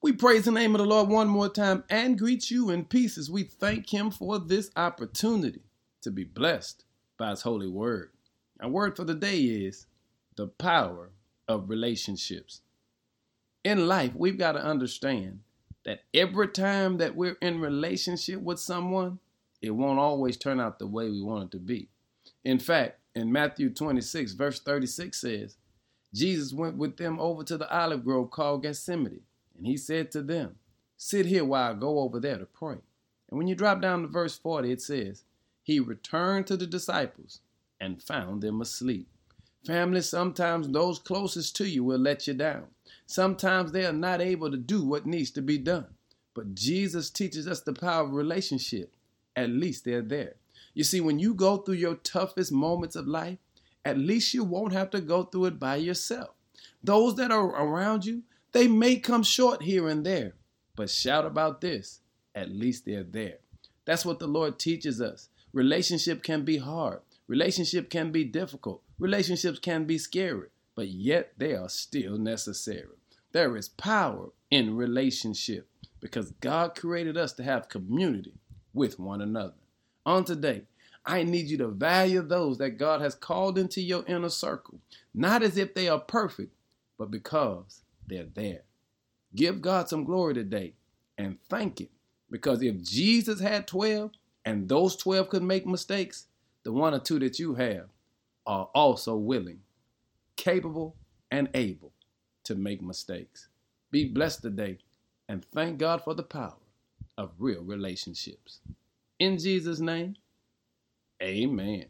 We praise the name of the Lord one more time and greet you in peace as we thank Him for this opportunity to be blessed by His holy word. Our word for the day is the power of relationships. In life, we've got to understand that every time that we're in relationship with someone, it won't always turn out the way we want it to be. In fact, in Matthew 26, verse 36 says, Jesus went with them over to the olive grove called Gethsemane and he said to them, Sit here while I go over there to pray. And when you drop down to verse 40, it says, He returned to the disciples and found them asleep. Family, sometimes those closest to you will let you down. Sometimes they are not able to do what needs to be done. But Jesus teaches us the power of relationship. At least they're there. You see, when you go through your toughest moments of life, at least you won't have to go through it by yourself. Those that are around you, they may come short here and there, but shout about this. At least they're there. That's what the Lord teaches us. Relationship can be hard. Relationship can be difficult. Relationships can be scary, but yet they are still necessary. There is power in relationship because God created us to have community with one another. On today, I need you to value those that God has called into your inner circle, not as if they are perfect, but because they're there. Give God some glory today and thank Him. Because if Jesus had 12 and those 12 could make mistakes, the one or two that you have are also willing, capable, and able to make mistakes. Be blessed today and thank God for the power of real relationships. In Jesus' name, amen.